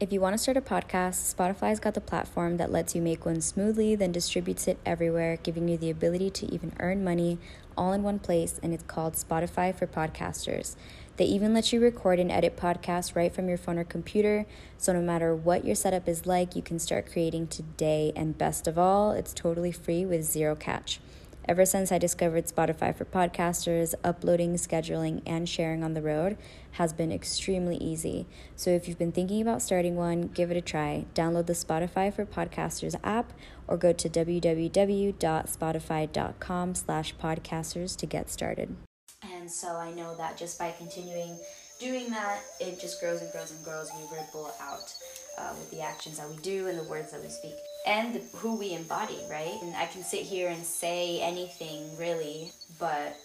If you want to start a podcast, Spotify's got the platform that lets you make one smoothly, then distributes it everywhere, giving you the ability to even earn money all in one place, and it's called Spotify for Podcasters. They even let you record and edit podcasts right from your phone or computer, so no matter what your setup is like, you can start creating today. And best of all, it's totally free with zero catch. Ever since I discovered Spotify for podcasters, uploading, scheduling, and sharing on the road has been extremely easy. So if you've been thinking about starting one, give it a try. Download the Spotify for Podcasters app or go to www.spotify.com slash podcasters to get started. And so I know that just by continuing doing that, it just grows and grows and grows. We ripple out uh, with the actions that we do and the words that we speak and who we embody, right? And I can sit here and say anything really, but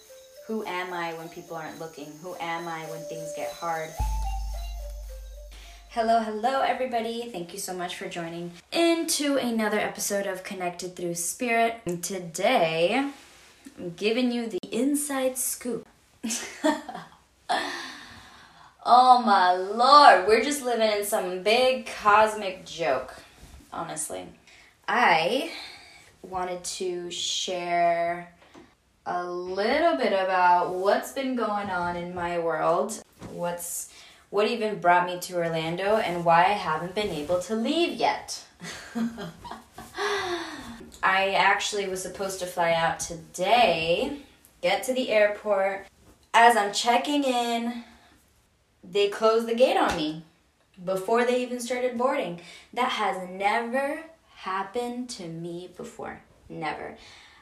who am I when people aren't looking? Who am I when things get hard? Hello, hello, everybody. Thank you so much for joining into another episode of Connected Through Spirit. And today, I'm giving you the inside scoop. oh my lord, we're just living in some big cosmic joke, honestly. I wanted to share a little bit about what's been going on in my world, what's what even brought me to Orlando and why I haven't been able to leave yet. I actually was supposed to fly out today, get to the airport. As I'm checking in, they closed the gate on me before they even started boarding. That has never happened to me before. Never.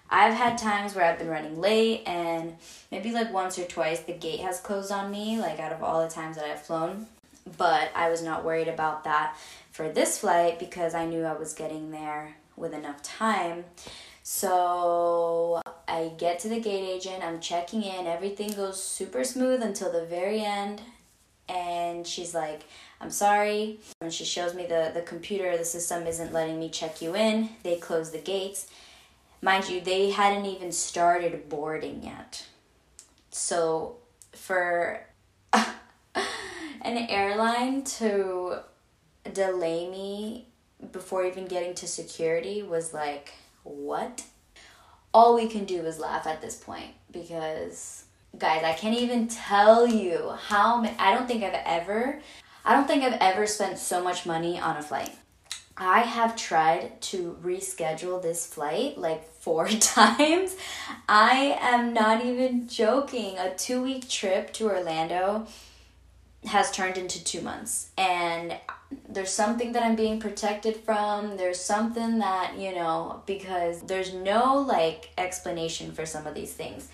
I've had times where I've been running late and maybe like once or twice the gate has closed on me, like out of all the times that I've flown. But I was not worried about that for this flight because I knew I was getting there with enough time. So I get to the gate agent, I'm checking in, everything goes super smooth until the very end. And she's like, I'm sorry. And she shows me the, the computer, the system isn't letting me check you in. They close the gates. Mind you, they hadn't even started boarding yet. So for an airline to delay me before even getting to security was like, what? All we can do is laugh at this point because, guys, I can't even tell you how I don't think I've ever I don't think I've ever spent so much money on a flight. I have tried to reschedule this flight like four times. I am not even joking. A two week trip to Orlando has turned into two months. And there's something that I'm being protected from. There's something that, you know, because there's no like explanation for some of these things.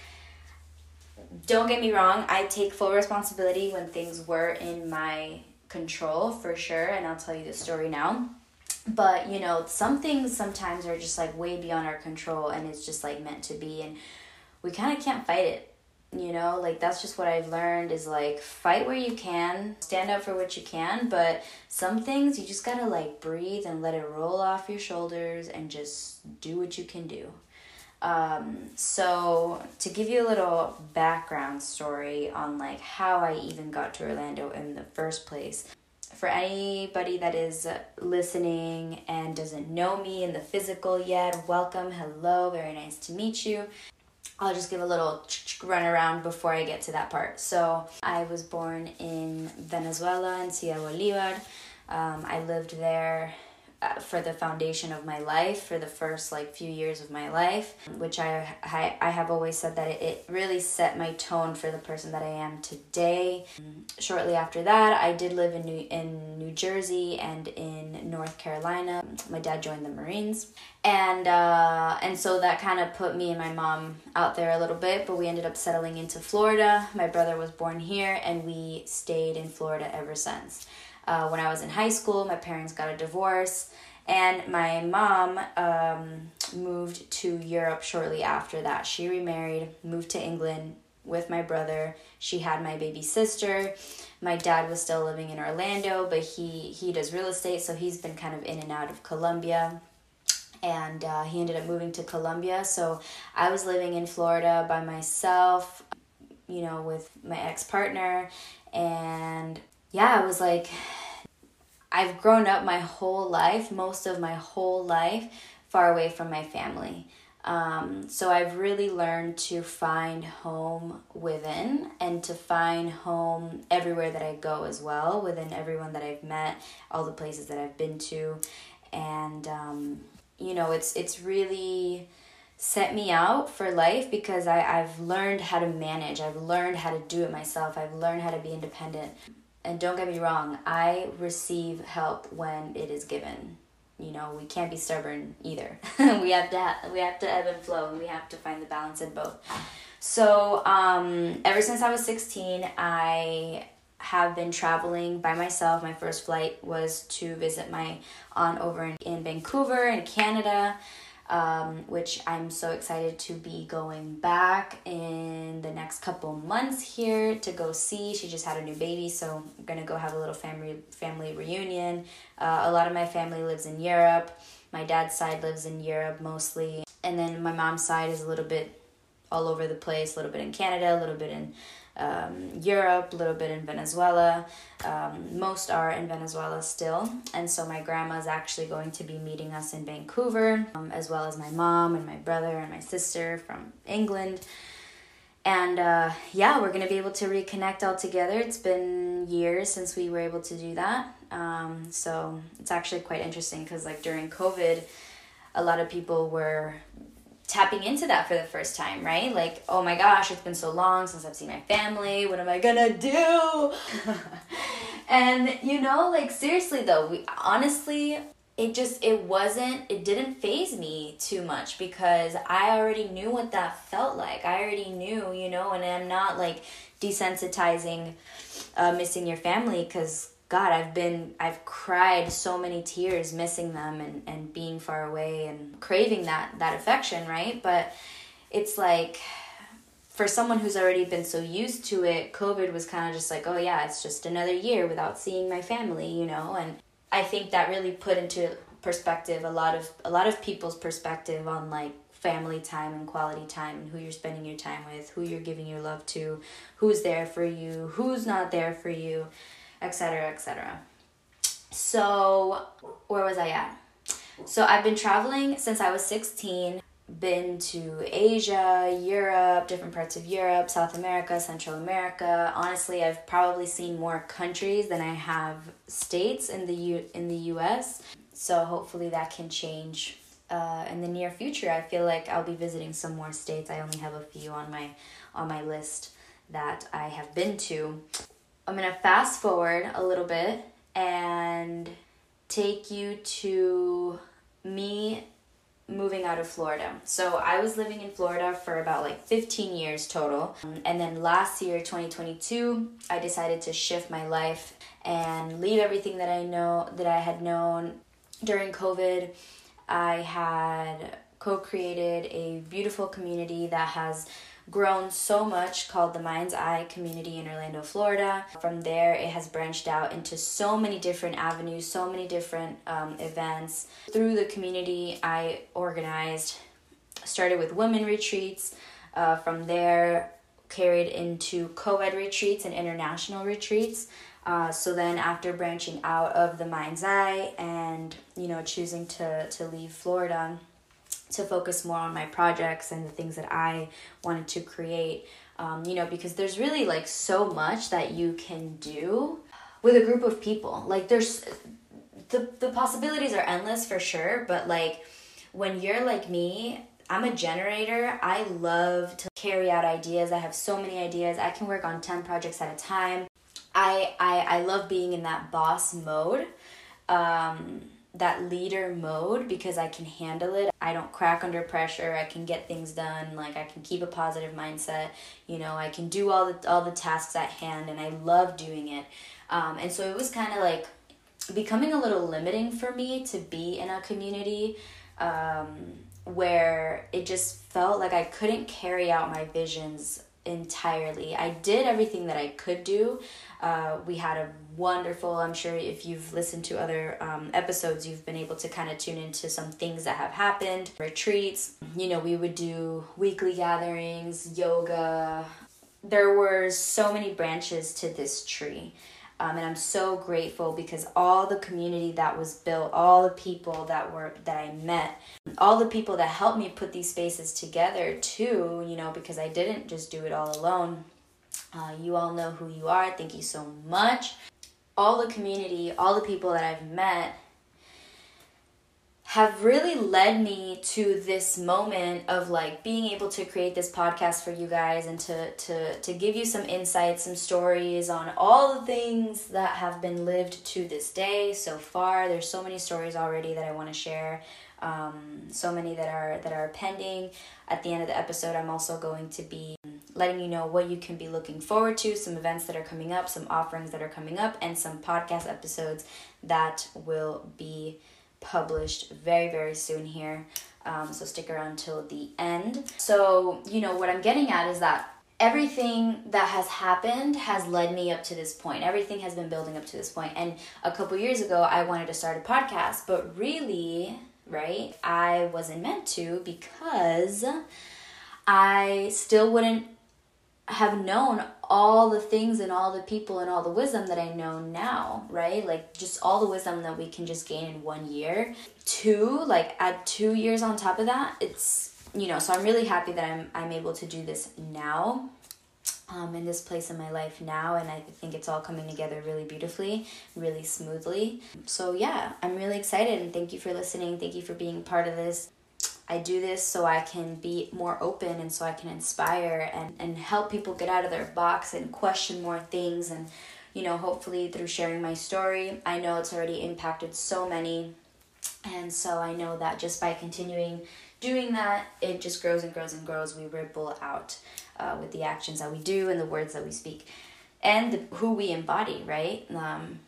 Don't get me wrong, I take full responsibility when things were in my control for sure, and I'll tell you the story now. But you know, some things sometimes are just like way beyond our control, and it's just like meant to be, and we kind of can't fight it. You know, like that's just what I've learned is like fight where you can, stand up for what you can, but some things you just gotta like breathe and let it roll off your shoulders and just do what you can do. Um, so to give you a little background story on like how I even got to Orlando in the first place. For anybody that is listening and doesn't know me in the physical yet, welcome, hello, very nice to meet you. I'll just give a little run around before I get to that part. So, I was born in Venezuela in Ciudad Bolivar. Um, I lived there for the foundation of my life for the first like few years of my life which i i, I have always said that it, it really set my tone for the person that i am today. Shortly after that i did live in new in new jersey and in north carolina. My dad joined the marines. And uh, and so that kind of put me and my mom out there a little bit but we ended up settling into florida. My brother was born here and we stayed in florida ever since uh, when I was in high school, my parents got a divorce, and my mom um, moved to Europe shortly after that. She remarried, moved to England with my brother. She had my baby sister. My dad was still living in Orlando, but he he does real estate, so he's been kind of in and out of Colombia. And uh, he ended up moving to Colombia. So I was living in Florida by myself, you know, with my ex partner. And yeah, I was like, I've grown up my whole life, most of my whole life, far away from my family. Um, so I've really learned to find home within and to find home everywhere that I go as well, within everyone that I've met, all the places that I've been to. And, um, you know, it's, it's really set me out for life because I, I've learned how to manage. I've learned how to do it myself. I've learned how to be independent. And don't get me wrong, I receive help when it is given. You know we can't be stubborn either. We have to ha- we have to ebb and flow and we have to find the balance in both. So um, ever since i was 16 i have been traveling by myself. My first flight was to visit my aunt over in, in vancouver in canada um, which I'm so excited to be going back in the next couple months here to go see. She just had a new baby, so I'm gonna go have a little family family reunion. Uh, a lot of my family lives in Europe. My dad's side lives in Europe mostly, and then my mom's side is a little bit all over the place. A little bit in Canada, a little bit in um, Europe, a little bit in Venezuela. Um, most are in Venezuela still. And so my grandma is actually going to be meeting us in Vancouver, um, as well as my mom and my brother and my sister from England. And uh, yeah, we're going to be able to reconnect all together. It's been years since we were able to do that. Um, so it's actually quite interesting because, like, during COVID, a lot of people were tapping into that for the first time, right? Like, oh my gosh, it's been so long since I've seen my family. What am I gonna do? and you know, like seriously though, we honestly it just it wasn't it didn't phase me too much because I already knew what that felt like. I already knew, you know, and I'm not like desensitizing uh, missing your family because God, I've been, I've cried so many tears missing them and, and being far away and craving that, that affection, right? But it's like, for someone who's already been so used to it, COVID was kind of just like, oh yeah, it's just another year without seeing my family, you know? And I think that really put into perspective a lot of, a lot of people's perspective on like family time and quality time and who you're spending your time with, who you're giving your love to, who's there for you, who's not there for you etc., etc. So, where was I at? So, I've been traveling since I was 16, been to Asia, Europe, different parts of Europe, South America, Central America. Honestly, I've probably seen more countries than I have states in the U- in the US. So, hopefully that can change uh, in the near future. I feel like I'll be visiting some more states. I only have a few on my on my list that I have been to. I'm going to fast forward a little bit and take you to me moving out of Florida. So I was living in Florida for about like 15 years total. And then last year, 2022, I decided to shift my life and leave everything that I know that I had known during COVID. I had co-created a beautiful community that has grown so much called the Mind's Eye community in Orlando, Florida. From there, it has branched out into so many different avenues, so many different um, events. Through the community, I organized, started with women retreats. Uh, from there, carried into co ed retreats and international retreats. Uh, so then after branching out of the mind's eye and you know choosing to to leave florida to focus more on my projects and the things that I wanted to create. Um, you know, because there's really like so much that you can do with a group of people. Like there's the the possibilities are endless for sure, but like when you're like me, I'm a generator. I love to carry out ideas. I have so many ideas. I can work on 10 projects at a time. I I, I love being in that boss mode. Um, that leader mode because I can handle it. I don't crack under pressure. I can get things done. Like I can keep a positive mindset. You know, I can do all the all the tasks at hand, and I love doing it. Um, and so it was kind of like becoming a little limiting for me to be in a community um, where it just felt like I couldn't carry out my visions entirely. I did everything that I could do. Uh, we had a wonderful, I'm sure if you've listened to other um, episodes, you've been able to kind of tune into some things that have happened, retreats. You know, we would do weekly gatherings, yoga. There were so many branches to this tree. Um, and I'm so grateful because all the community that was built, all the people that were that I met, all the people that helped me put these spaces together too, you know, because I didn't just do it all alone. Uh, you all know who you are. Thank you so much. All the community, all the people that I've met have really led me to this moment of like being able to create this podcast for you guys and to to to give you some insights some stories on all the things that have been lived to this day so far. There's so many stories already that i want to share um, so many that are that are pending. At the end of the episode i'm also going to be letting you know what you can be looking forward to some events that are coming up some offerings that are coming up and some podcast episodes that will be published very, very soon here. Um, so stick around till the end. So, you know, what I'm getting at is that everything that has happened has led me up to this point. Everything has been building up to this point. And a couple years ago, I wanted to start a podcast, but really, right, I wasn't meant to because I still wouldn't have known all the things and all the people and all the wisdom that I know now, right? Like just all the wisdom that we can just gain in one year. Two, like add two years on top of that, it's you know, so I'm really happy that I'm I'm able to do this now. Um, in this place in my life now, and I think it's all coming together really beautifully, really smoothly. So, yeah, I'm really excited, and thank you for listening. Thank you for being part of this. I do this so I can be more open and so I can inspire and, and help people get out of their box and question more things. And, you know, hopefully through sharing my story, I know it's already impacted so many. And so I know that just by continuing doing that, it just grows and grows and grows. We ripple out uh, with the actions that we do and the words that we speak and the, who we embody, right? Um,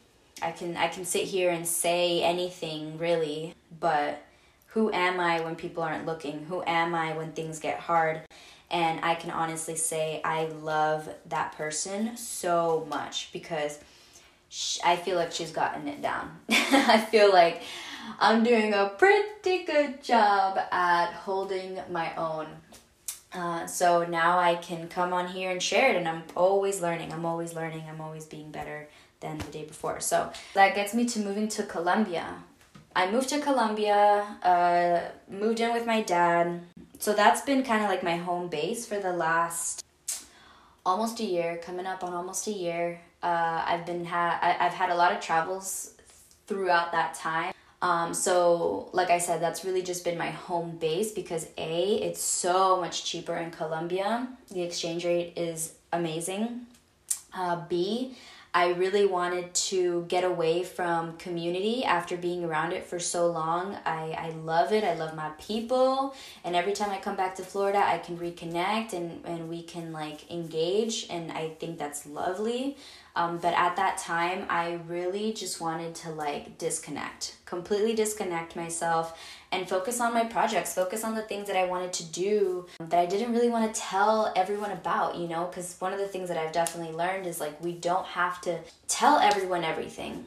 I can I can sit here and say anything really, but who am I when people aren't looking? Who am I when things get hard? And I can honestly say I love that person so much because she, I feel like she's gotten it down. I feel like I'm doing a pretty good job at holding my own. Uh, so now I can come on here and share it, and I'm always learning. I'm always learning. I'm always being better than the day before. So that gets me to moving to Colombia. I moved to Colombia, uh, moved in with my dad. So that's been kind of like my home base for the last almost a year, coming up on almost a year. Uh, I've been ha- I've had a lot of travels throughout that time. Um, so like I said, that's really just been my home base because A, it's so much cheaper in Colombia. The exchange rate is amazing. Uh, B, I really wanted to get away from community after being around it for so long. I, I love it. I love my people. And every time I come back to Florida, I can reconnect and, and we can like engage. And I think that's lovely. Um, but at that time, I really just wanted to like disconnect, completely disconnect myself and focus on my projects, focus on the things that I wanted to do that I didn't really want to tell everyone about, you know, because one of the things that I've definitely learned is like we don't have to tell everyone everything.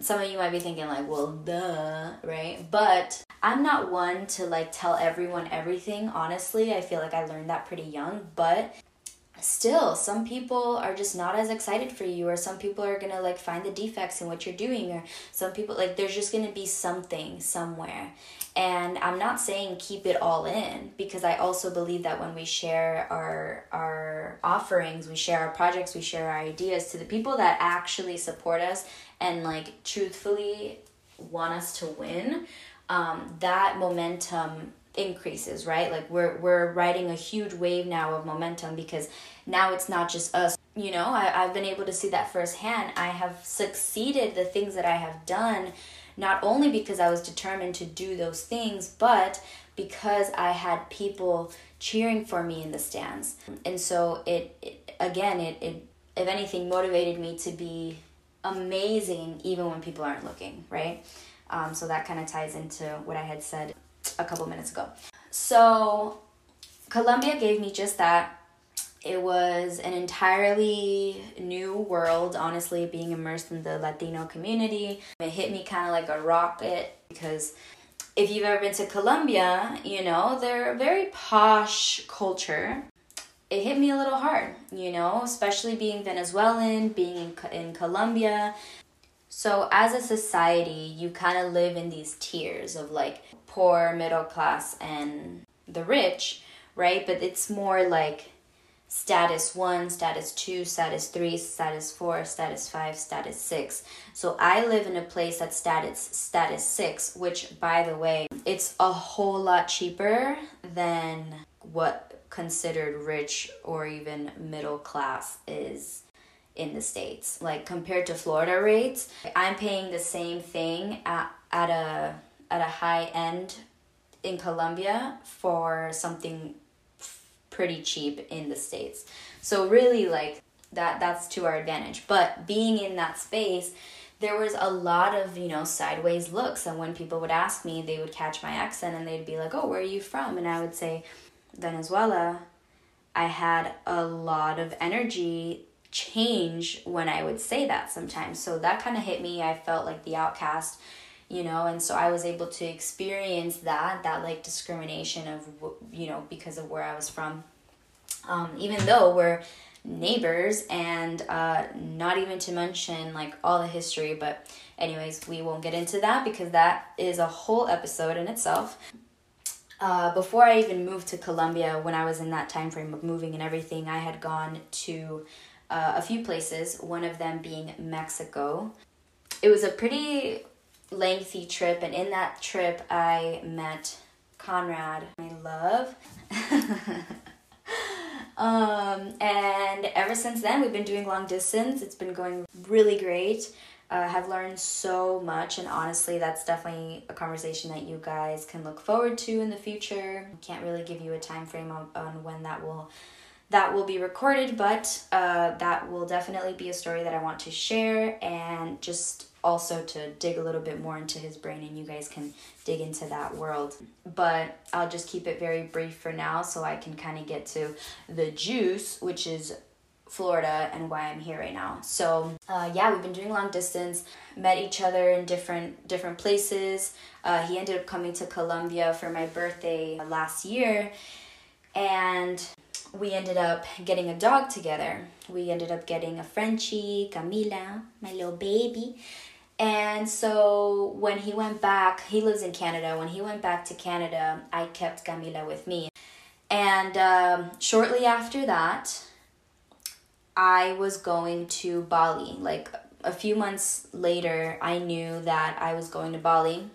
Some of you might be thinking, like, well, duh, right? But I'm not one to like tell everyone everything, honestly. I feel like I learned that pretty young, but still some people are just not as excited for you or some people are gonna like find the defects in what you're doing or some people like there's just gonna be something somewhere. And i'm not saying keep it all in because i also believe that when we share our our offerings we share our projects we share our ideas to the people that actually support us and like truthfully want us to win um, that momentum increases, right? Like we're we're riding a huge wave now of momentum because now it's not just us. You know, I, I've been able to see that firsthand. I have succeeded the things that I have done, not only because I was determined to do those things, but because I had people cheering for me in the stands. And so it, it again it, it if anything motivated me to be amazing even when people aren't looking, right? Um, so that kind of ties into what I had said a couple minutes ago. So, Colombia gave me just that. It was an entirely new world, honestly, being immersed in the Latino community. It hit me kind of like a rocket because if you've ever been to Colombia, you know, they're a very posh culture. it hit me a little hard, you know, especially being Venezuelan, being in, in Colombia. So, as a society, you kind of live in these tiers of like poor, middle class, and the rich, right? But it's more like status one, status two, status three, status four, status five, status six. So I live in a place that's status status six, which by the way, it's a whole lot cheaper than what considered rich or even middle class is in the states. Like compared to Florida rates, I'm paying the same thing at, at a at a high end in Colombia for something pretty cheap in the states. So really like that that's to our advantage. But being in that space, there was a lot of, you know, sideways looks and when people would ask me, they would catch my accent and they'd be like, "Oh, where are you from?" and I would say Venezuela. I had a lot of energy change when I would say that sometimes. So that kind of hit me. I felt like the outcast you know and so i was able to experience that that like discrimination of you know because of where i was from. Um, even though we're neighbors and uh, not even to mention like all the history but anyways we won't get into that because that is a whole episode in itself. Uh, before i even moved to colombia when i was in that time frame of moving and everything i had gone to uh, a few places one of them being mexico. It was a pretty lengthy trip, and in that trip, I met Conrad, my love. um, and ever since then, we've been doing long distance. It's been going really great. Uh, have learned so much, and honestly, that's definitely a conversation that you guys can look forward to in the future. Can't really give you a time frame on, on when that will that will be recorded, but uh, that will definitely be a story that I want to share and just also to dig a little bit more into his brain and you guys can dig into that world. But I'll just keep it very brief for now so I can kind of get to the juice, which is Florida and why I'm here right now. So uh, yeah, we've been doing long distance, met each other in different different places. Uh, he ended up coming to Colombia for my birthday last year, and we ended up getting a dog together. We ended up getting a Frenchie, Camila, my little baby, and so when he went back, he lives in Canada. When he went back to Canada, I kept Camila with me. And um, shortly after that, I was going to Bali. Like a few months later, I knew that I was going to Bali.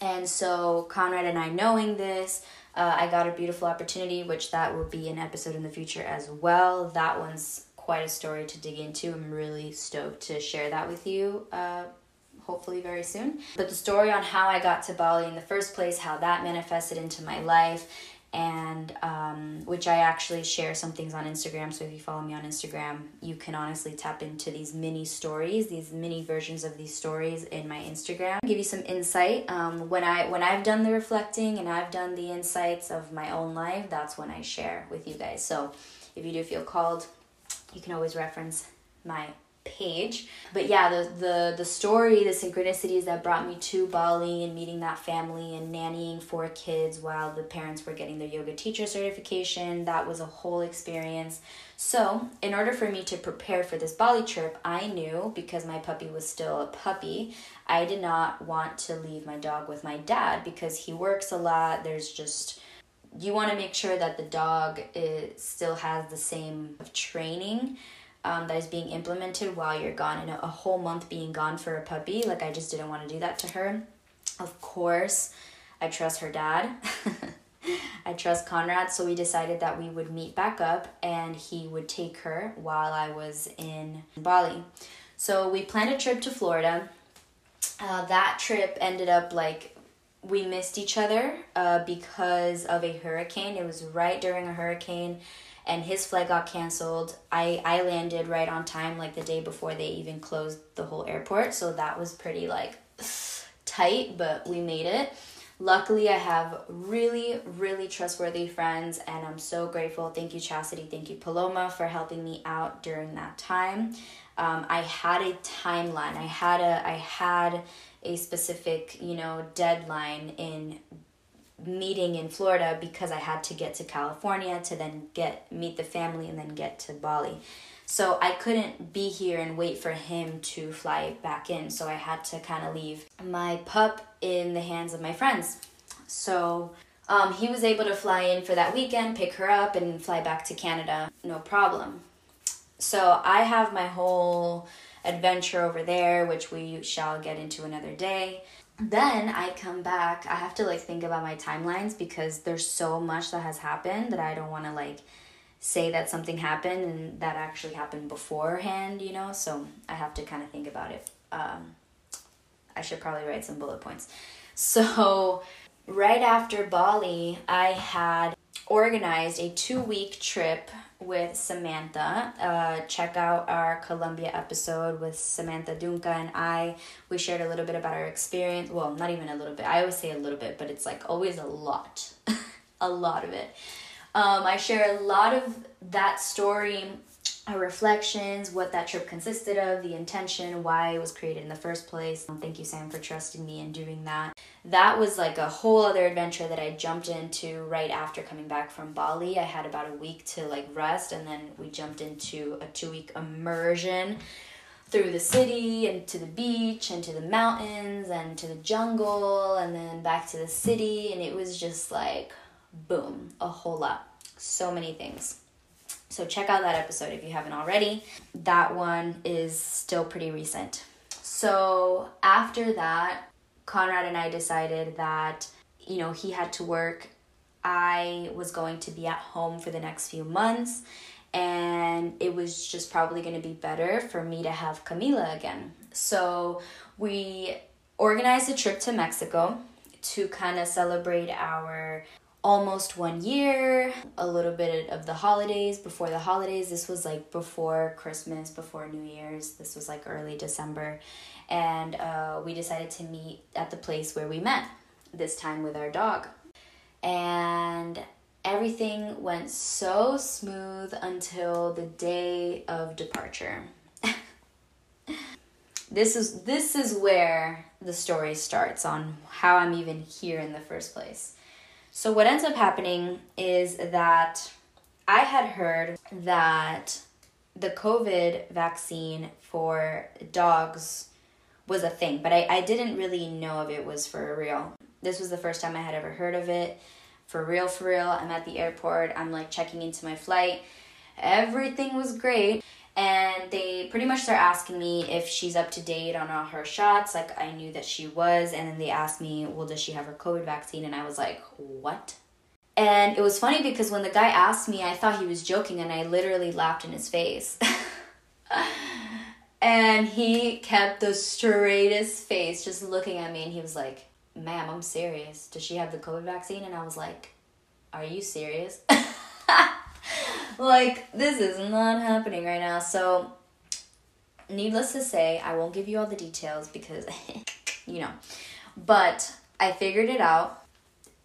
And so Conrad and I, knowing this, uh, I got a beautiful opportunity, which that will be an episode in the future as well. That one's quite a story to dig into. I'm really stoked to share that with you. Uh, hopefully very soon. But the story on how I got to Bali in the first place, how that manifested into my life, and um, which I actually share some things on Instagram. So if you follow me on Instagram, you can honestly tap into these mini stories, these mini versions of these stories in my Instagram. Give you some insight. Um, when I when I've done the reflecting and I've done the insights of my own life, that's when I share with you guys. So if you do feel called, you can always reference my page. But yeah, the the the story, the synchronicities that brought me to Bali and meeting that family and nannying four kids while the parents were getting their yoga teacher certification, that was a whole experience. So, in order for me to prepare for this Bali trip, I knew because my puppy was still a puppy, I did not want to leave my dog with my dad because he works a lot. There's just you want to make sure that the dog is, still has the same training um, that is being implemented while you're gone. And a, whole month being gone for a puppy like i just didn't want to do that to her. Of course i trust her dad. I trust conrad so we decided that we would meet back up and he would take her while i was in bali. So we planned a trip to florida. Uh, that trip ended up like we missed each other uh, because of a hurricane. It was right during a hurricane, and his flight got canceled. I, I landed right on time, like the day before they even closed the whole airport. So that was pretty like tight, but we made it. Luckily, I have really, really trustworthy friends, and I'm so grateful. Thank you, Chastity. Thank you, Paloma, for helping me out during that time. Um, I had a timeline. I had a I had a specific, you know, deadline in meeting in Florida because I had to get to California to then get meet the family and then get to Bali. So I couldn't be here and wait for him to fly back in. So I had to kind of leave my pup in the hands of my friends. So um, he was able to fly in for that weekend, pick her up, and fly back to Canada, no problem. So I have my whole adventure over there, which we shall get into another day. Then I come back. I have to like think about my timelines because there's so much that has happened that I don't want to like say that something happened and that actually happened beforehand, you know? So I have to kind of think about it. Um, I should probably write some bullet points. So, right after Bali, I had organized a two week trip with Samantha. Uh, check out our Colombia episode with Samantha Dunca and I. We shared a little bit about our experience. Well, not even a little bit. I always say a little bit, but it's like always a lot. a lot of it. Um, I share a lot of that story, our reflections, what that trip consisted of, the intention, why it was created in the first place. Um, thank you, Sam, for trusting me and doing that. That was like a whole other adventure that I jumped into right after coming back from Bali. I had about a week to like rest, and then we jumped into a two week immersion through the city and to the beach and to the mountains and to the jungle and then back to the city and it was just like boom, a whole lot. So many things. So check out that episode if you haven't already. That one is still pretty recent. So after that, Conrad and I decided that, you know, he had to work. I was going to be at home for the next few months, and it was just probably going to be better for me to have Camila again. So we organized a trip to Mexico to kind of celebrate our almost one year, a little bit of the holidays, before the holidays. This was like before Christmas, before New Year's. This was like early December. And uh, we decided to meet at the place where we met, this time with our dog. And everything went so smooth until the day of departure. this is this is where the story starts on how I'm even here in the first place. So, what ends up happening is that I had heard that the COVID vaccine for dogs was a thing, but I, I didn't really know if it was for real. This was the first time I had ever heard of it. For real, for real. I'm at the airport, I'm like checking into my flight. Everything was great and they pretty much start asking me if she's up to date on all her shots like i knew that she was. And then they asked me well does she have her covid vaccine? And i was like what? And it was funny because when the guy asked me i thought he was joking and i literally laughed in his face. And he kept the straightest face just looking at me and he was like ma'am i'm serious. Does she have the covid vaccine? And i was like are you serious like, this is not happening right now. So, needless to say, I won't give you all the details because, you know, but I figured it out.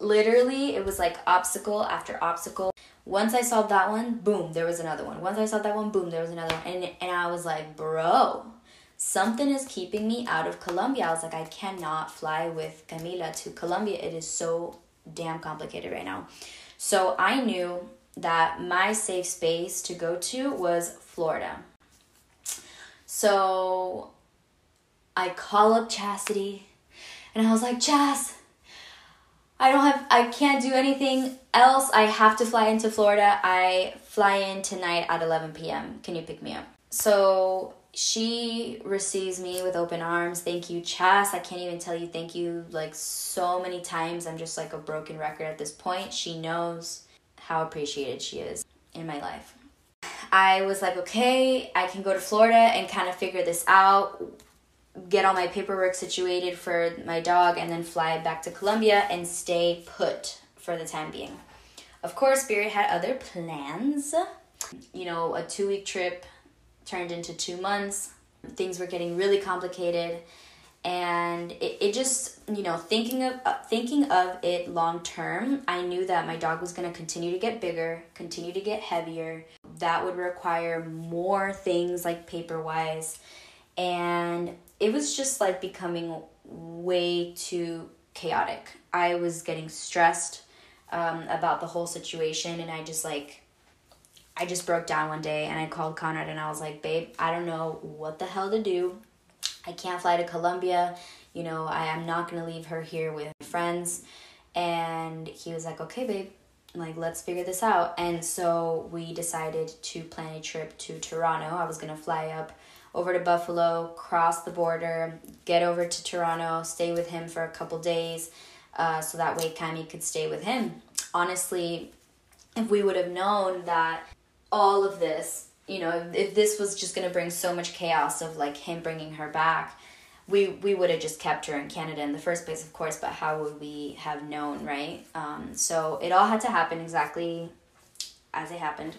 Literally, it was like obstacle after obstacle. Once I solved that one, boom, there was another one. Once I solved that one, boom, there was another one. And, and I was like, bro, something is keeping me out of Colombia. I was like, I cannot fly with Camila to Colombia. It is so damn complicated right now. So I knew that my safe space to go to was Florida. So I call up Chastity and I was like, Chas, I don't have, I can't do anything else. I have to fly into Florida. I fly in tonight at 11 p.m. Can you pick me up? So she receives me with open arms. Thank you, Chas. I can't even tell you thank you like so many times. I'm just like a broken record at this point. She knows how appreciated she is in my life. I was like, okay, I can go to Florida and kind of figure this out, get all my paperwork situated for my dog, and then fly back to Colombia and stay put for the time being. Of course, Spirit had other plans. You know, a two week trip turned into two months. Things were getting really complicated and it, it just you know thinking of uh, thinking of it long term i knew that my dog was going to continue to get bigger continue to get heavier that would require more things like paper wise and it was just like becoming way too chaotic. I was getting stressed um, about the whole situation, and I just like, I just broke down one day and I called Conrad and I was like, babe, I don't know what the hell to do. I can't fly to Colombia. You know, I am not gonna leave her here with friends. And he was like, okay, babe, like let's figure this out. And so we decided to plan a trip to Toronto. I was gonna fly up over to Buffalo, cross the border, get over to Toronto, stay with him for a couple days, uh, so that way Cami could stay with him. Honestly, if we would have known that all of this, you know, if, this was just gonna bring so much chaos of like him bringing her back, we we would have just kept her in Canada in the first place, of course. But how would we have known, right? Um, so it all had to happen exactly as it happened.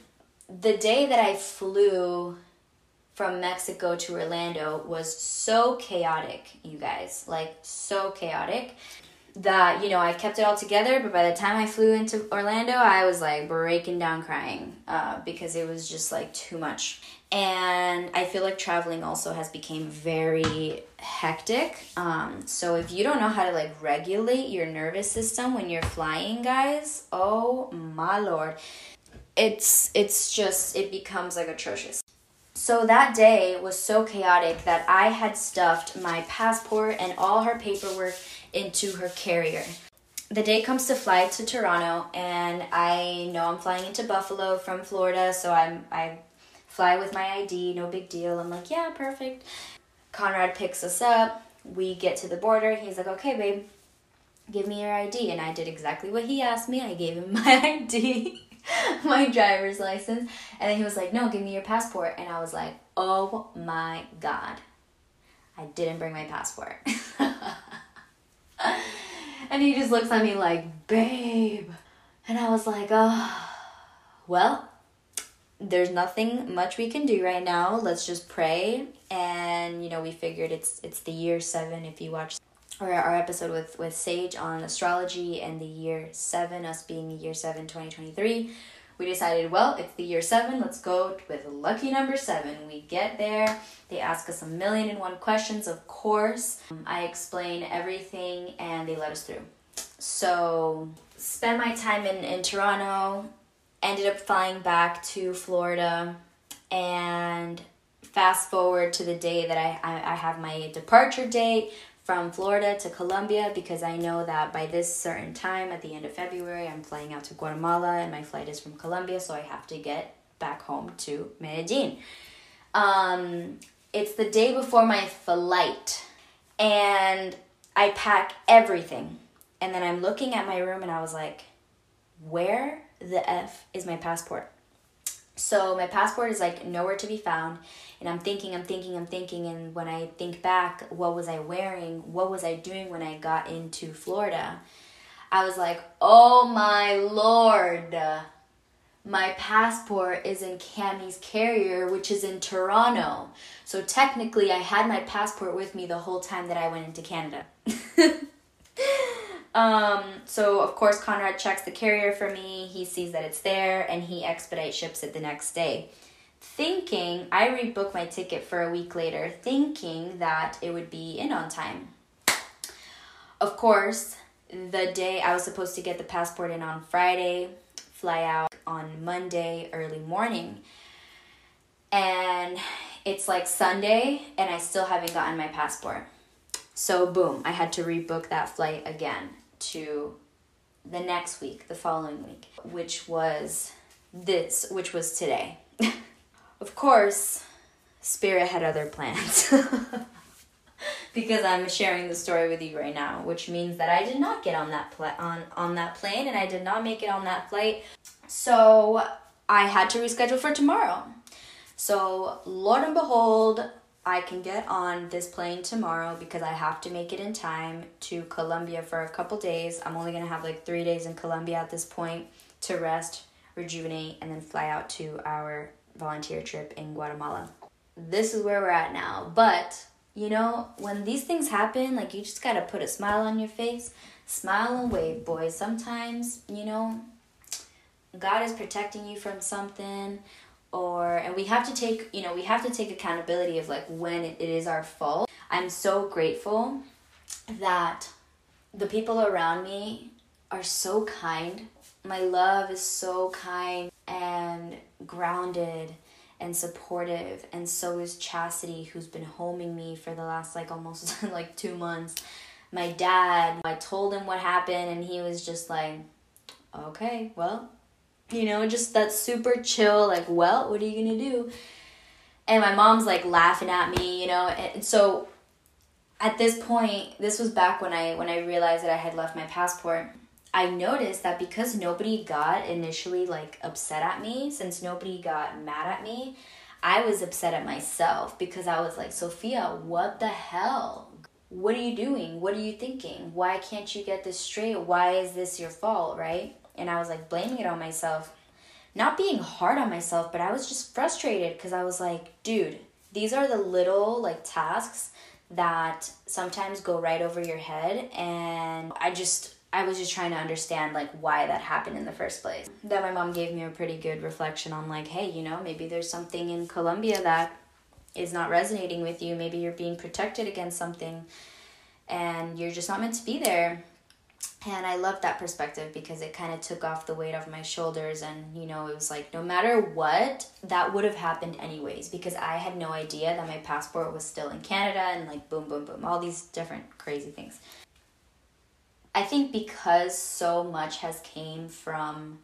The day that I flew from Mexico to Orlando was so chaotic, you guys. Like, so chaotic that, you know, I kept it all together, but by the time I flew into Orlando, I was like breaking down crying uh, because it was just like too much. And I feel like traveling also has become very hectic. Um, so if you don't know how to like regulate your nervous system when you're flying, guys, oh my lord. It's it's just it becomes like atrocious. So that day was so chaotic that I had stuffed my passport and all her paperwork into her carrier. The day comes to fly to Toronto, and I know I'm flying into Buffalo from Florida, so I'm I fly with my ID, no big deal. I'm like, yeah, perfect. Conrad picks us up. We get to the border. He's like, okay, babe, give me your ID. And I did exactly what he asked me. I gave him my ID. my driver's license. And then he was like, No, give me your passport. And I was like, Oh my God. I didn't bring my passport. and he just looks at me like, Babe. And I was like, Oh, well, there's nothing much we can do right now. Let's just pray. And, you know, we figured it's it's the year seven if you watch or our episode with with Sage on astrology and the year 7 us being the year 7 2023 we decided well it's the year 7 let's go with lucky number 7 we get there they ask us a million and one questions of course. I explain everything and they let us through. So spent my time in in Toronto ended up flying back to Florida and fast forward to the day that I, I, I have my departure date from Florida to Colombia because I know that by this certain time at the end of February, I'm flying out to Guatemala and my flight is from Colombia, so I have to get back home to Medellin. Um, it's the day before my flight, and I pack everything. And then I'm looking at my room and I was like, where the F is my passport? So my passport is like nowhere to be found. And I'm thinking, I'm thinking, I'm thinking. And when I think back, what was I wearing? What was I doing when I got into Florida? I was like, oh my lord. My passport is in Cami's carrier, which is in Toronto. So technically, I had my passport with me the whole time that I went into Canada. Um, so of course Conrad checks the carrier for me. He sees that it's there and he expedite ships it the next day. Thinking I rebook my ticket for a week later, thinking that it would be in on time. Of course, the day I was supposed to get the passport in on Friday, fly out on Monday early morning. And it's like Sunday and I still haven't gotten my passport. So boom, I had to rebook that flight again to the next week, the following week, which was this, which was today. of course, Spirit had other plans. because I'm sharing the story with you right now, which means that I did not get on that pl- on on that plane and I did not make it on that flight. So I had to reschedule for tomorrow. So Lord and behold, I can get on this plane tomorrow because I have to make it in time to Colombia for a couple days. I'm only going to have like three days in Colombia at this point to rest, rejuvenate, and then fly out to our volunteer trip in Guatemala. This is where we're at now. But, you know, when these things happen, like you just got to put a smile on your face. Smile and wave, boys. Sometimes, you know, God is protecting you from something or and we have to take you know we have to take accountability of like when it, is our fault i'm so grateful that the people around me are so kind. My love is so kind and grounded and supportive and so is Chastity who's been homing me for the last like almost like 2 months. My dad, I told him what happened and he was just like okay, well, you know, just that super chill like, well, what are you to do? And my mom's like laughing at me, you know. And so at this point, this was back when I when I realized that I had left my passport. I noticed that because nobody got initially like upset at me, since nobody got mad at me, I was upset at myself because I was like, Sophia, what the hell? What are you doing? What are you thinking? Why can't you get this straight? Why is this your fault, right? And I was like blaming it on myself. Not being hard on myself, but I was just frustrated because I was like, dude, these are the little like tasks that sometimes go right over your head and I just I was just trying to understand like why that happened in the first place. Then my mom gave me a pretty good reflection on like, hey, you know, maybe there's something in Colombia that is not resonating with you. Maybe you're being protected against something and you're just not meant to be there. And I loved that perspective because it kind of took off the weight off my shoulders. And, you know, it was like, no matter what, that would have happened anyways because I had no idea that my passport was still in Canada and, like, boom, boom, boom, all these different crazy things. I think because so much has came from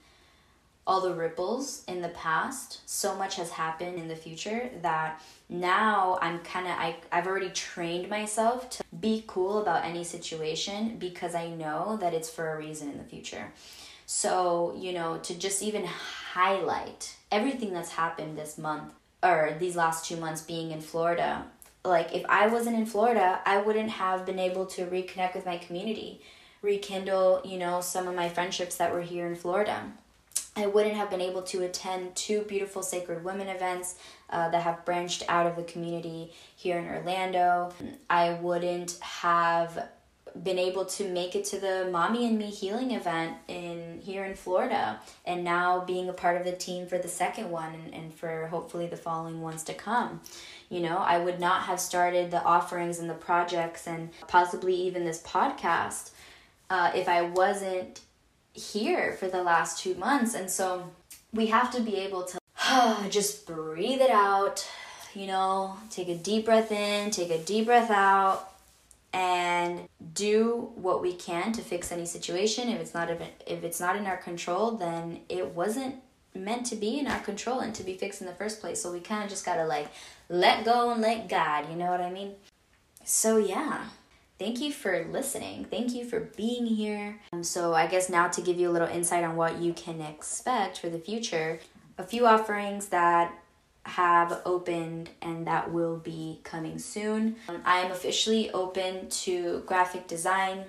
all the ripples in the past, so much has happened in the future that now I'm kind of I've already trained myself to be cool about any situation because I know that it's for a reason in the future. So, you know, to just even highlight everything that's happened this month or these last 2 months being in Florida, like if I wasn't in Florida, I wouldn't have been able to reconnect with my community rekindle, you know, some of my friendships that were here in Florida. I wouldn't have been able to attend two beautiful Sacred Women events uh, that have branched out of the community here in Orlando. I wouldn't have been able to make it to the Mommy and Me healing event in here in Florida and now being a part of the team for the second one and, and for hopefully the following ones to come. You know, I would not have started the offerings and the projects and possibly even this podcast uh, if I wasn't here for the last two months. And so we have to be able to just breathe it out, you know, take a deep breath in, take a deep breath out, and do what we can to fix any situation. If it's not if it's not in our control, then it wasn't meant to be in our control and to be fixed in the first place. So we kind of just got to like let go and let God, you know what I mean? So yeah. Thank you for listening. Thank you for being here. Um, so, I guess now to give you a little insight on what you can expect for the future, a few offerings that have opened and that will be coming soon. Um, I am officially open to graphic design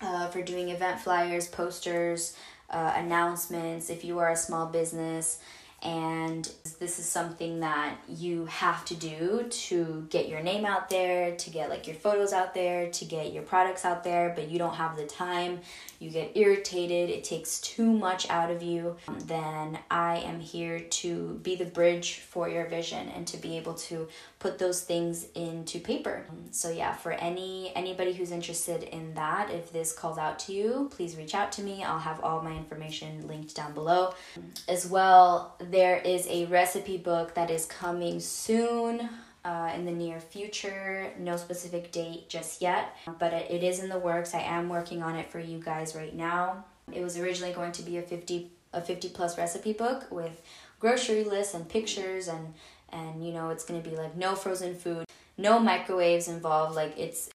uh, for doing event flyers, posters, uh, announcements. If you are a small business, and this is something that you have to do to get your name out there to get like your photos out there to get your products out there but you don't have the time you get irritated it takes too much out of you. Um, then i am here to be the bridge for your vision and to be able to put those things into paper. Um, so yeah for any anybody who's interested in that if this calls out to you please reach out to me. I'll have all my information linked down below. Um, as well there is a recipe book that is coming soon uh, in the near future. No specific date just yet, but it, it is in the works. I am working on it for you guys right now. It was originally going to be a 50 a 50 plus recipe book with grocery lists and pictures and and you know it's going to be like no frozen food, no microwaves involved. Like it's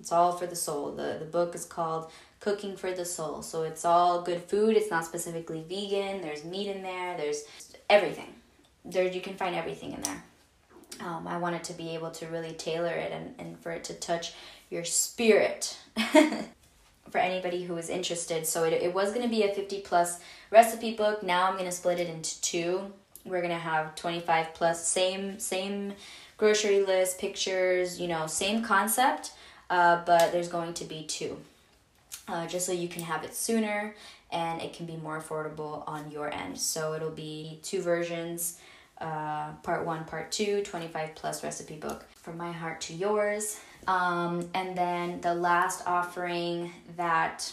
it's all for the soul. The the book is called Cooking for the Soul. So it's all good food. It's not specifically vegan. There's meat in there. There's everything. There you can find everything in there. Um, I wanted to be able to really tailor it and, and for it to touch your spirit for anybody who is interested. So it, it was going to be a 50 plus recipe book. Now I'm going to split it into two. We're going to have 25 plus, same, same grocery list, pictures, you know, same concept, uh, but there's going to be two. Uh, just so you can have it sooner and it can be more affordable on your end. So it'll be two versions uh, part one, part two, 25 plus recipe book. From my heart to yours, Um, and then the last offering that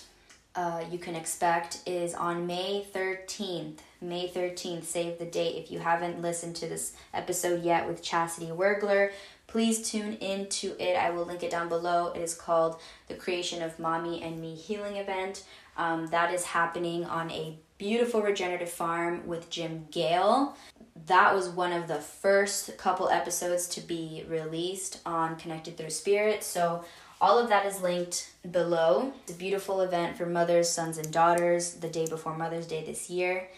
uh, you can expect is on May 13th. May 13th, save the date. If you haven't listened to this episode yet with Chastity Wergler, please tune into it. I will link it down below. It is called the Creation of Mommy and Me Healing Event. Um, that is happening on a beautiful regenerative farm with Jim Gale. That was one of the first couple episodes to be released on Connected Through Spirit. So all of that is linked below. It's a beautiful event for mothers, sons, and daughters the day before Mother's Day this year.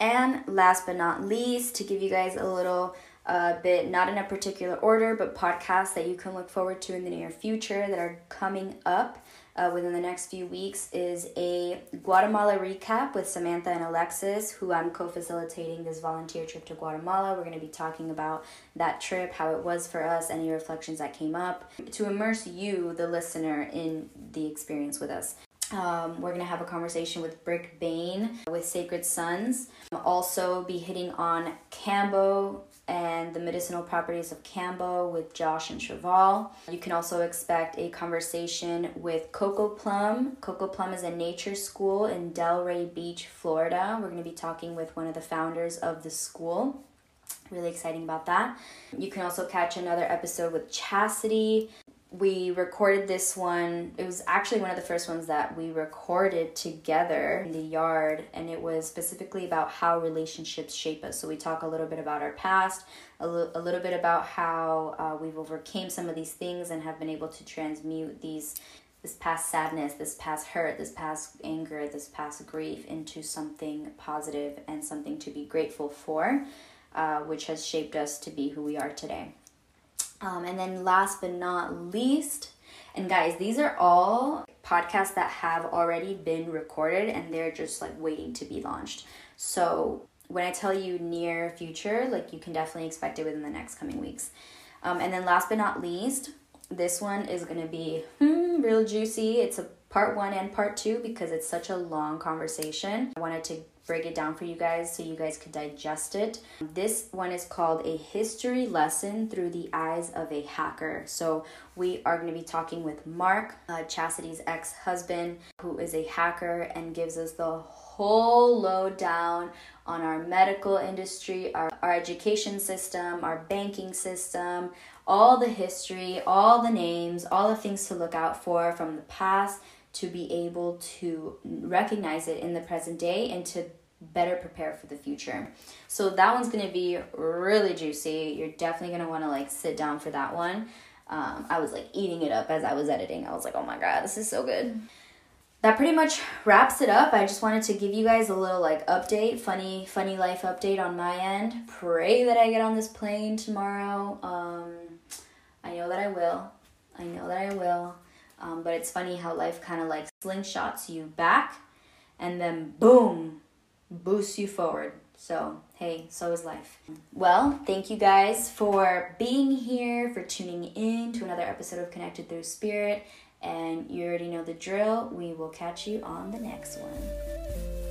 And last but not least, to give you guys a little uh, bit, not in a particular order, but podcasts that you can look forward to in the near future that are coming up uh, within the next few weeks is a Guatemala recap with Samantha and Alexis, who I'm co facilitating this volunteer trip to Guatemala. We're going to be talking about that trip, how it was for us, any reflections that came up, to immerse you, the listener, in the experience with us. Um, we're going to have a conversation with Brick Bain with Sacred Sons. Also, be hitting on Kambo and the medicinal properties of Kambo with Josh and Cheval. You can also expect a conversation with Coco Plum. Coco Plum is a nature school in Delray Beach, Florida. We're going to be talking with one of the founders of the school. Really exciting about that. You can also catch another episode with Chastity we recorded this one. It was actually one of the first ones that we recorded together in the yard, and it was specifically about how relationships shape us. So we talk a little bit about our past, a, l- a little bit about how uh, we've overcame some of these things and have been able to transmute these this past sadness, this past hurt, this past anger, this past grief into something positive and something to be grateful for, uh, which has shaped us to be who we are today. Um, and then last but not least, and guys, these are all podcasts that have already been recorded and they're just like waiting to be launched. So when I tell you near future, like you can definitely expect it within the next coming weeks. Um, and then last but not least, this one is gonna be hmm, real juicy. It's a part one and part two because it's such a long conversation. I wanted to break it down for you guys so you guys could digest it. This one is called A History Lesson Through the Eyes of a Hacker. So, we are going to be talking with Mark, uh, Chastity's ex husband, who is a hacker and gives us the whole lowdown on our medical industry, our, our education system, our banking system, all the history, all the names, all the things to look out for from the past to be able to recognize it in the present day and to better prepare for the future. So that one's gonna be really juicy. You're definitely gonna wanna like sit down for that one. Um, I was like eating it up as I was editing. I was like, oh my god, this is so good. That pretty much wraps it up. I just wanted to give you guys a little like update, funny, funny life update on my end. Pray that I get on this plane tomorrow. Um, I know that I will. I know that I will. Um, but it's funny how life kind of like slingshots you back and then boom, boosts you forward. So, hey, so is life. Well, thank you guys for being here, for tuning in to another episode of Connected Through Spirit. And you already know the drill. We will catch you on the next one.